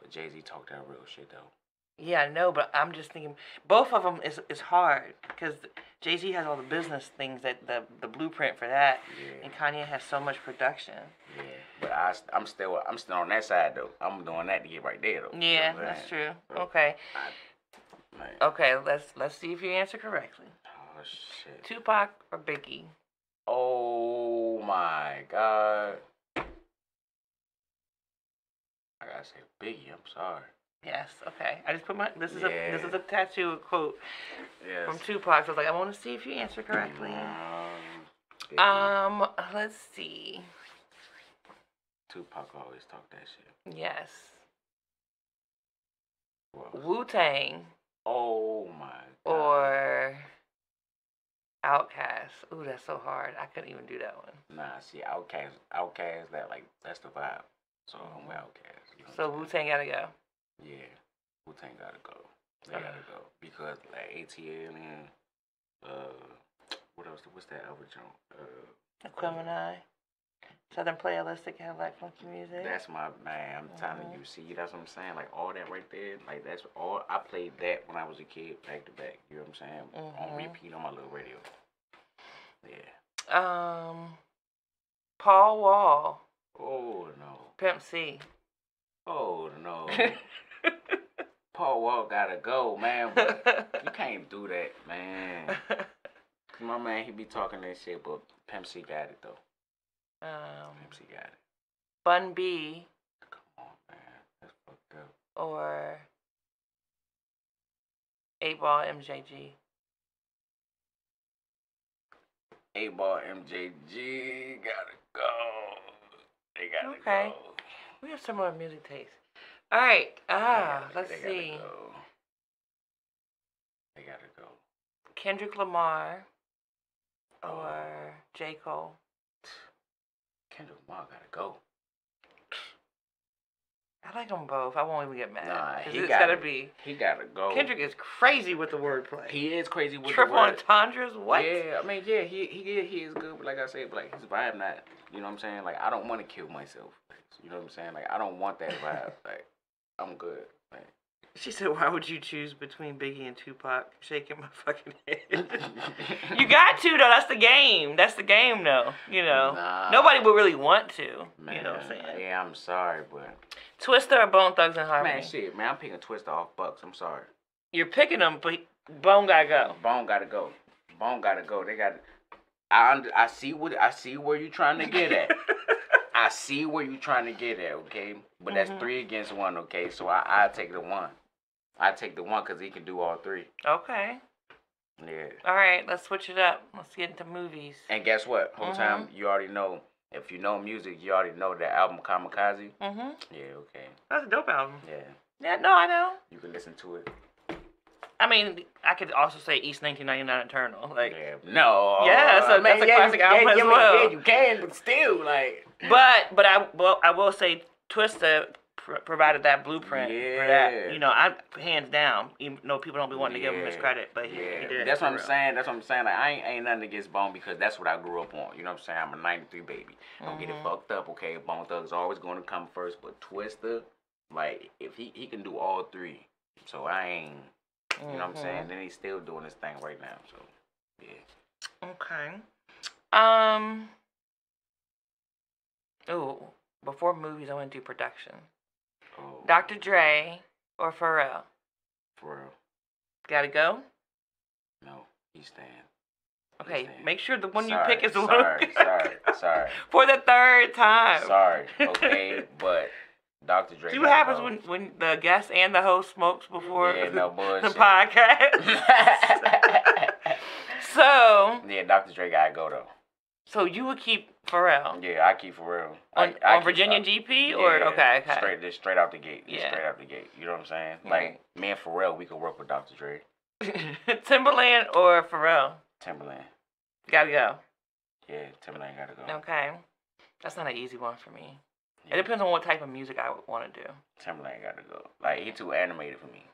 But Jay Z talked that real shit though. Yeah, I know, but I'm just thinking both of them is is hard because Jay Z has all the business things that the the blueprint for that, Yeah, and Kanye has so much production. yeah. But I, I'm still, I'm still on that side though. I'm doing that to get right there though. You know Yeah, that's true. Okay, Man. okay. Let's let's see if you answer correctly. Oh shit. Tupac or Biggie? Oh my god. I gotta say Biggie. I'm sorry. Yes. Okay. I just put my this is a this is a tattoo quote Yes. from Tupac. So I was like, I want to see if you answer correctly. Um, Biggie. Um, let's see. Tupac always talk that shit. Yes. Wu Tang Oh my god. or Outkast. Ooh, that's so hard. I couldn't even do that one. Nah, see, Outkast, Outkast, that like that's the vibe. So I'm with Outkast. You know what So I'm Wu Tang gotta go. Yeah, Wu Tang gotta go. They Uh. gotta go because like ATL and uh, what else? What's that other joint? Uh, Aquemini. Southern Playalistic have like funky music. That's my man. I'm telling Mhm. you. See, that's what I'm saying. Like all that right there. Like that's all. I played that when I was a kid, back to back. You know what I'm saying? On Mhm. repeat on my little radio. Yeah. um, Paul Wall, Oh no. Pimp C. Oh no. Paul Wall gotta go, man. But you can't do that, man. 'Cause my man, he be talking that shit, but Pimp C got it though. um, Pimp C got it. Bun B Come on, man. That's fucked up. or Eight Ball MJG. Eight ball MJG gotta go. They gotta Okay. go. We have similar music tastes. All right. Ah, gotta- let's gotta see. go. They gotta go. Kendrick Lamar Oh. or J Cole. Kendrick Lamar gotta go. I like them both. I won't even get mad. Nah, he it's gotta- gotta be. He gotta go. Kendrick is crazy with the wordplay. He is crazy with Triple the word. entendres. What? Yeah, I mean, yeah, he he he is good, but like I said, but like his vibe not. You know what I'm saying? Like I don't want to kill myself. You know what I'm saying? Like I don't want that vibe. like I'm good. Like She said, "Why would you choose between Biggie and Tupac?" Shaking my fucking head. you got to though. That's the game. That's the game, though. You know, Nah. nobody would really want to. man, you know what I'm saying? Yeah, I'm sorry, but Twista or Bone Thugs-n-Harmony. man, shit, man, I'm picking Twista off Bucks. I'm sorry. You're picking them, but Bone gotta go. Bone gotta go. Bone gotta go. They got. I I see what I see where you're trying to get at. I see where you're trying to get at. Okay, but that's Mhm. three against one. Okay, so I I take the one. I take the one because he can do all three. okay. Yeah. All right. Let's switch it up. Let's get into movies. And guess what? Whole Mm-hmm. time you already know. If you know music, you already know that album Kamikaze. Mhm. Yeah. Okay. That's a dope album. Yeah. Yeah. No, I know. You can listen to it. I mean, I could also say East 1999 Eternal. Like, yeah. No. Yeah, so I mean, that's a yeah, classic you, album yeah, as yeah, well. Yeah, you can, but still, like. but but I well I will say Twista pr- provided that blueprint for that. You know, I hands down. Even though people don't be wanting to give him his credit, but he, Yeah, he did. that's what I'm real. saying. That's what I'm saying. Like I ain't, ain't nothing against Bone because that's what I grew up on. You know what I'm saying? I'm a '93 baby. Don't get it Mhm. fucked up, okay? Bone Thugs always going to come first, but Twista, like if he he can do all three, so I ain't. You know what I'm Mhm. saying? Then he's still doing his thing right now. So yeah. Okay. Um. Ooh, before movies, I want to do production. Oh, Dr. Dre or Pharrell. For real. Gotta go. No, he's staying. Okay, make sure the one you pick is the sorry, one. sorry, sorry, For the third time. sorry. Okay, but Dr. Dre. See what happens when, when the guest and the host smokes before Yeah, no the podcast. so, yeah, Dr. Dre gotta go though. so you would keep Pharrell Yeah, I keep Pharrell. on, I, I on Virginia uh, GP or yeah, okay, okay. Straight, just straight out the gate. Yeah. straight out the gate. You know what I'm saying? Yeah. Like me and Pharrell, we could work with Dr. Dre, Timbaland or Pharrell? Timbaland. Gotta go. Yeah, Timbaland gotta go. Okay, that's not an easy one for me. It depends on what type of music I would want to do. Timbaland gotta go. Like he too animated for me.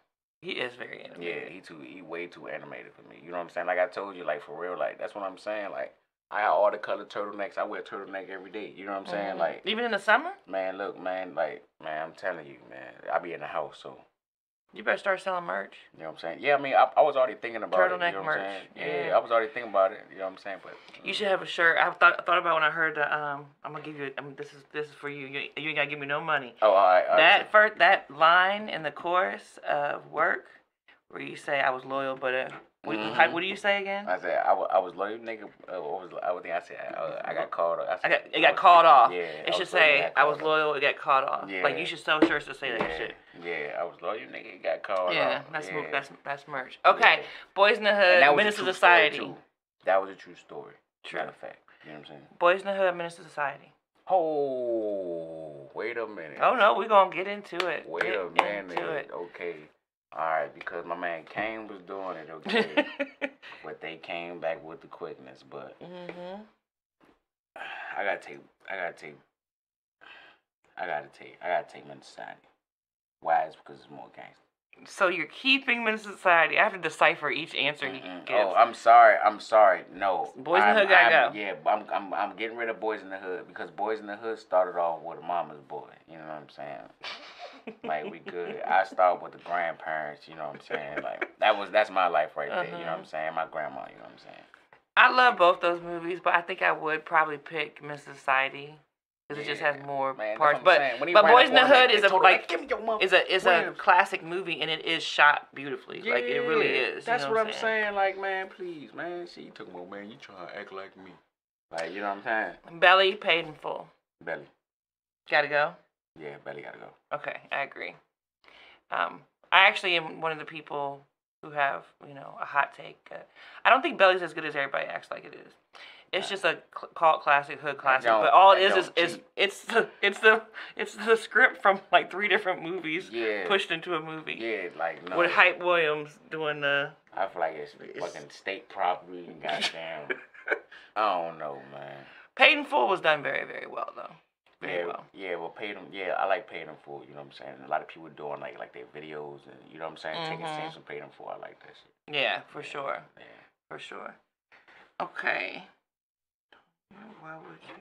He is very animated. Yeah, he too he way too animated for me. You know what I'm saying? Like I told you, like for real, like that's what I'm saying. Like I got all the colored turtlenecks. I wear turtleneck every day. You know what I'm saying? Mhm. Like even in the summer, man, look, man, like man, I'm telling you, man, I be in the house, so you better start selling merch. you know what I'm saying? Yeah, I mean, I, I was already thinking about it. Turtleneck You know what I'm merch. saying? Yeah, Yeah. I was already thinking about it. You know what I'm saying? But You should have a shirt. I thought I thought about when I heard the um. I'm gonna give you. Um, this is this is for you. You, you ain't gotta give me no money. Oh, all right. all right, that so- first that line in the chorus of work, where you say I was loyal, but uh, what, how, Mhm. what do you say again? I said I was, I was loyal, nigga. Uh, what was I would think I said uh, I got called. I, I got it got called off. Yeah, it I should say I was called off. loyal. It got caught off. Yeah. Like you should sell shirts to say Yeah, that shit. yeah, I was loyal, nigga. It got called Yeah, off. that's yeah. that's that's merch. Okay, Yeah. Boys in the Hood, was Menace to Society. That was a true story. True. Matter of fact, you know what I'm saying? Boys in the Hood, Menace to Society. Oh, wait a minute. Oh no, we gonna get into it. Wait Get a minute. Into it. Okay. All right, because my man Caine was doing it, okay, but they came back with the quickness. But mhm. I gotta take, I gotta take, I gotta take. I gotta take Society. Why? It's because it's more gangster. So you're keeping Menace Society. I have to decipher each answer he Mm-mm. gives. Oh, I'm sorry. I'm sorry. No. Boys in the Hood gotta I'm- go. Yeah, I'm, I'm I'm getting rid of Boys in the Hood because Boys in the Hood started off with a mama's boy. You know what I'm saying? like we good. I started with the grandparents. You know what I'm saying? Like that was that's my life right there. You know what Uh-huh. I'm saying? My grandma. You know what I'm saying? I love both those movies, but I think I would probably pick Menace Society because it just has more Man, parts. But saying. But Boys in the Hood is a like "Give me your mother- is a is a classic movie and it is shot beautifully. Like it really Yeah, is. you That's know what I'm saying. Like, man, please, man. See, you talking about, man, you trying to act like me. Like, you know what I'm saying? Belly paid in full. Belly. Gotta go. Yeah, Belly gotta go. Okay, I agree. Um, I actually am one of the people who have you know a hot take. Uh, I don't think Belly's as good as everybody acts like it is. It's just a cl- cult classic, hood classic. But all it is is, is it's the it's the it's the script from like three different movies Yeah. pushed into a movie Yeah, like, no. with Hype Williams doing the. I feel like it's, It's- fucking state property and goddamn. I don't know, man. In Full was done very very well though. Very yeah, well. yeah, well, paid them. Yeah, I like paying them for. You know what I'm saying? A lot of people doing like like their videos and you know what I'm saying, taking Mhm. scenes and paying them for. I like that shit. Yeah, for sure, Yeah. for sure. Okay. Why would you?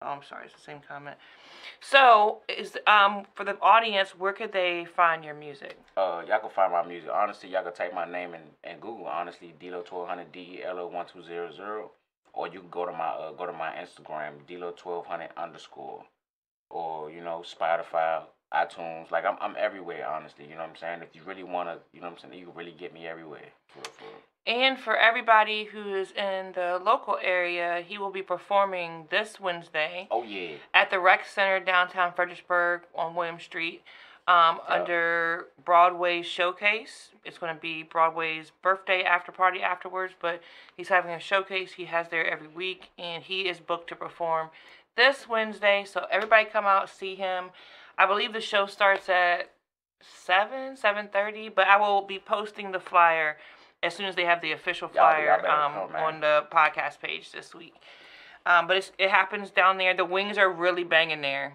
Oh, I'm sorry. It's the same comment. So, is um for the audience, where could they find your music? Uh, y'all can find my music. Honestly, y'all can type my name in, in Google. Honestly, Delo twelve hundred D E L O one two zero zero, or you can go to my uh, go to my Instagram Delo twelve hundred underscore, or you know Spotify, iTunes. Like I'm I'm everywhere. Honestly, you know what I'm saying. If you really wanna, you know what I'm saying, you can really get me everywhere. For, for. And for everybody who is in the local area, he will be performing this Wednesday Oh yeah, at the Rec Center downtown Fredericksburg on William Street um, Yeah. under Broadway Showcase. It's going to be Broadway's birthday after party afterwards, but he's having a showcase. He has there every week, and he is booked to perform this Wednesday. So everybody come out see him. I believe the show starts at seven, seven thirty, but I will be posting the flyer as soon as they have the official flyer um, on the podcast page this week. Um, but it's, it happens down there. The wings are really banging there.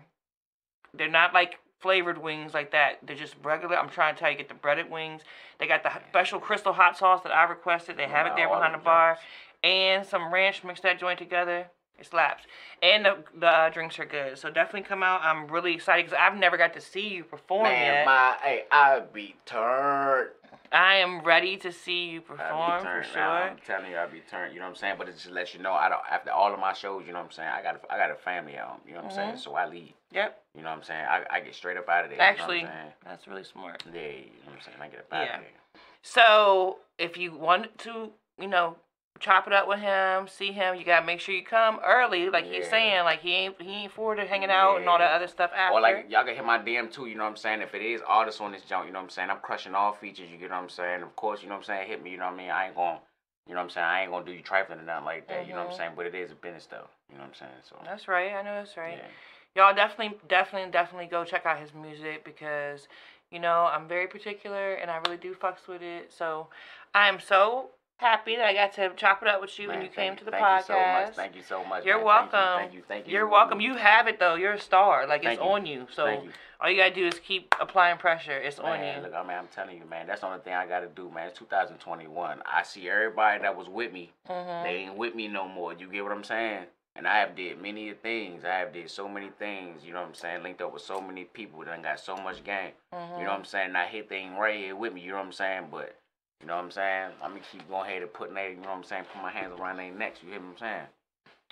They're not like flavored wings like that. They're just regular. I'm trying to tell you, get the breaded wings. They got the special crystal hot sauce that I requested. They have it there behind the bar, joints. and some ranch. Mix that joint together. It slaps. And the the uh, drinks are good. So definitely come out. I'm really excited because I've never got to see you perform man, yet. my hey, I be turned. I am ready to see you perform for sure. I'm telling you, I be turned. You know what I'm saying? But it just lets you know, I don't. After all of my shows, you know what I'm saying? I got, a, I got a family at home. You know what I'm saying? Mhm. So I leave. Yep. You know what I'm saying? I, I get straight up out of there. Actually, you know what I'm that's really smart. Yeah, you know what I'm saying? I get up out Yeah. of there. So if you want to, you know, chop it up with him, see him, you gotta make sure you come early, like he's saying, like he ain't he ain't forward to hanging out and all that other stuff after. Or like y'all can hit my DM too, you know what I'm saying? If it is artists on this joint, you know what I'm saying? I'm crushing all features, you get what I'm saying? Of course, you know what I'm saying? Hit me, you know what I mean? I ain't gonna you know what I'm saying? I ain't gonna do you trifling or nothing like that, you know what. I'm mm-hmm. saying? But it is a business though. you know what I'm saying? So that's right. I know that's right. yeah. Y'all definitely, definitely, definitely go check out his music because, you know, I'm very particular and I really do fucks with it. So I'm so happy that I got to chop it up with you Man, when you came to the thank podcast. You so much. Thank you so much. You're man. welcome. Thank you. Thank you. Thank you. You're welcome. You have it though. You're a star. Like Thank it's you. on you. So you. all you gotta do is keep applying pressure. It's on you. look, I mean, I'm telling you, man, that's the only thing I gotta do, man. It's 2021. I see everybody that was with me, hmm they ain't with me no more. You get what I'm saying? And I have did many things. I have did so many things. You know what I'm saying? Linked up with so many people. That I got so much game. hmm You know what I'm saying? I hit thing right here with me. You know what I'm saying? But you know what I'm saying? I'm gonna keep going ahead and putting that. You know what I'm saying? Put my hands around their necks. You hear what I'm saying?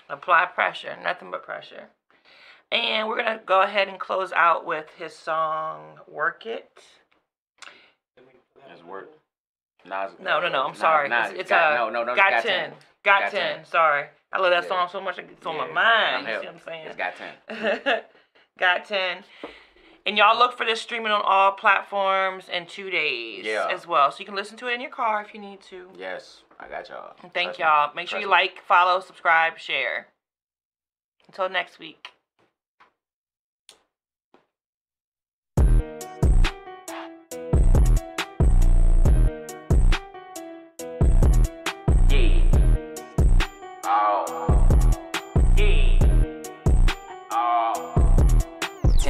Apply pressure. Nothing but pressure. And we're gonna go ahead and close out with his song "Work It." That's work. Nas, No, no, no. I'm Nas- sorry. Nas- it's it's got, uh, no, no, no. got, got 10. Got, Got 10. 10. Sorry. I love that Yeah. song so much. It's on my mind. I'm You see what I'm saying? It's got ten. got 10. And y'all look for this streaming on all platforms in two days Yeah. as well. So you can listen to it in your car if you need to. Yes, I got y'all. And thank y'all. Make sure you like, follow, subscribe, share. Until next week.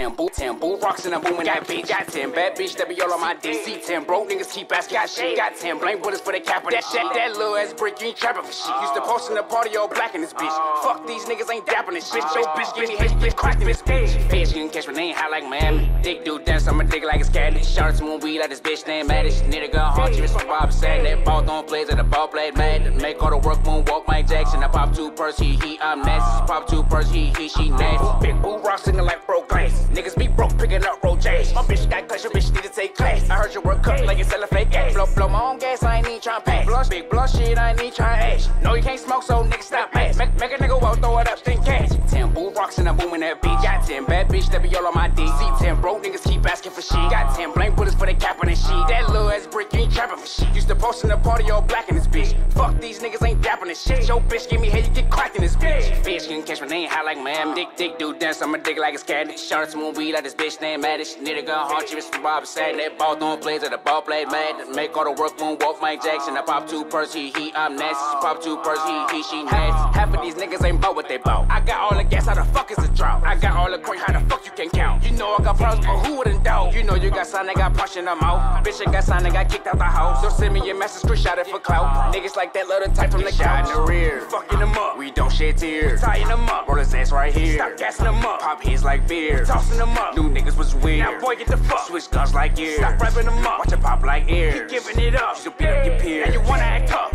Oh. Oh. Tambu, Tambu rocks and I'm booming that bitch. Got 10 bad bitch that be all on my DC. 10 broke niggas keep asking got shit. Got 10 blank bullets for the cap of that shit. That little ass brick, you ain't trapping for shit. Used to oh. post in the party all black in this bitch. Oh. Fuck these niggas ain't dapping this shit. bitch. Yo, bitch, give me oh. hate, get cracked in this bitch. Fish, you can catch my name high like Miami. Dick dude dance, I'ma dig like a scatty. Shout to weed like this bitch named Maddie. Nigga gun hard, you Mr. Bob said that ball throwing plays at the ball played mad. Make all the work moonwalk Mike Jackson. I pop two purse, he, he, I'm nasty. Pop two purse, he, he, she nasty. Big boo rock singing like broke glass. Niggas be broke picking up road. My bitch got class, your bitch need to take class. I heard your work up like you a fake gas. Blow, blow my own gas, I ain't need tryna pass. Blush, big blush shit, I ain't need tryna ash. No, you can't smoke, so niggas stop ass. Make, make a nigga walk, throw it up, think cash. Ten boo rocks and I'm booming that beat. Got ten bad bitch that be all on my DC. Ten broke niggas keep asking for shit. Got ten blank bullets for the cap on this shit. That little ass brick, ain't trapping for shit. Used to post in the party all black in this bitch. Fuck these niggas ain't dapping this shit. Yo, bitch, give me head, you get cracked in this bitch. Fish can catch my name high like Miami. Dick, dick, dude dance, I'ma dig like a scat. Shout out to moon weed like this bitch named Maddish. Nigga gun hard, you Mr. Bob said that ball throwing plays at the ball play mad. Make all the work moonwalk Mike Jackson. I pop two purse, he, he, I'm nasty. Pop two purse, he, he, she nasty. Half of these niggas ain't bought what they bought. I got all the gas, how the fuck is a drought? I got all the coin, how the fuck you can count? You know I got problems, but who wouldn't doubt? You know you got signed, they got punched in the mouth. Bitch, I got signed, they got kicked out the house. So send me your message, screenshot it for clout. Niggas like that little type from the couch. in the rear, fucking them up. We don't shed tears. Tying them up, roll his ass right here. Stop gassing them up, pop his like beer. Tossing them up, new niggas was weird. Now boy, get the fuck. Switch guns like ears. Stop wrapping them up, watch it pop like ears. Keep giving it up, you beat up your peers. Now you wanna act tough.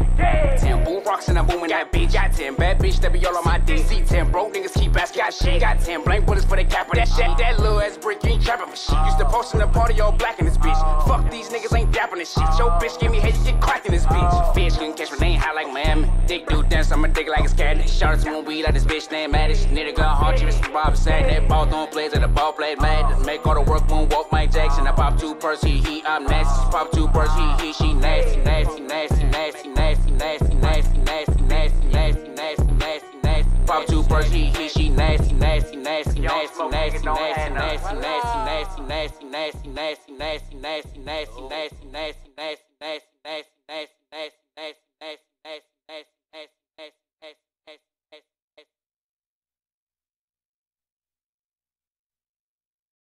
Ten boo rocks and I'm booming that beat. Got ten bad bitch that be all on my DC. Ten broke niggas keep asking got shit. Got ten blank bullets for the cap of that shit. That little ass brick, you ain't trapping for shit. Used to uh-huh. post in the party all black in this bitch. Uh-huh. Fuck these niggas ain't dapping this shit. Yo, bitch, give me head, you get cracked in this bitch. Uh-huh. Fish can catch my name high like Miami. Dick dude dance, I'ma dig like a scat. Shout out to moon weed like this bitch named Maddish. Nigga gun hard, you Mr. Bob said that ball throwing plays at the ball played mad. Make all the work moonwalk Mike Jackson. I pop two purse, he, he, I'm nasty. Pop two purse, he, he, she nasty, nasty, nasty, nasty, nasty, nasty, nasty, nasty, nasty, nasty, nasty, nasty, nasty. Pop two purse, he, he, she nasty, nasty, nasty, nasty, nasty, nasty, nasty, nasty, nasty, nasty, nasty, nasty, nasty, nasty, nasty, nasty, nasty, nasty, nasty.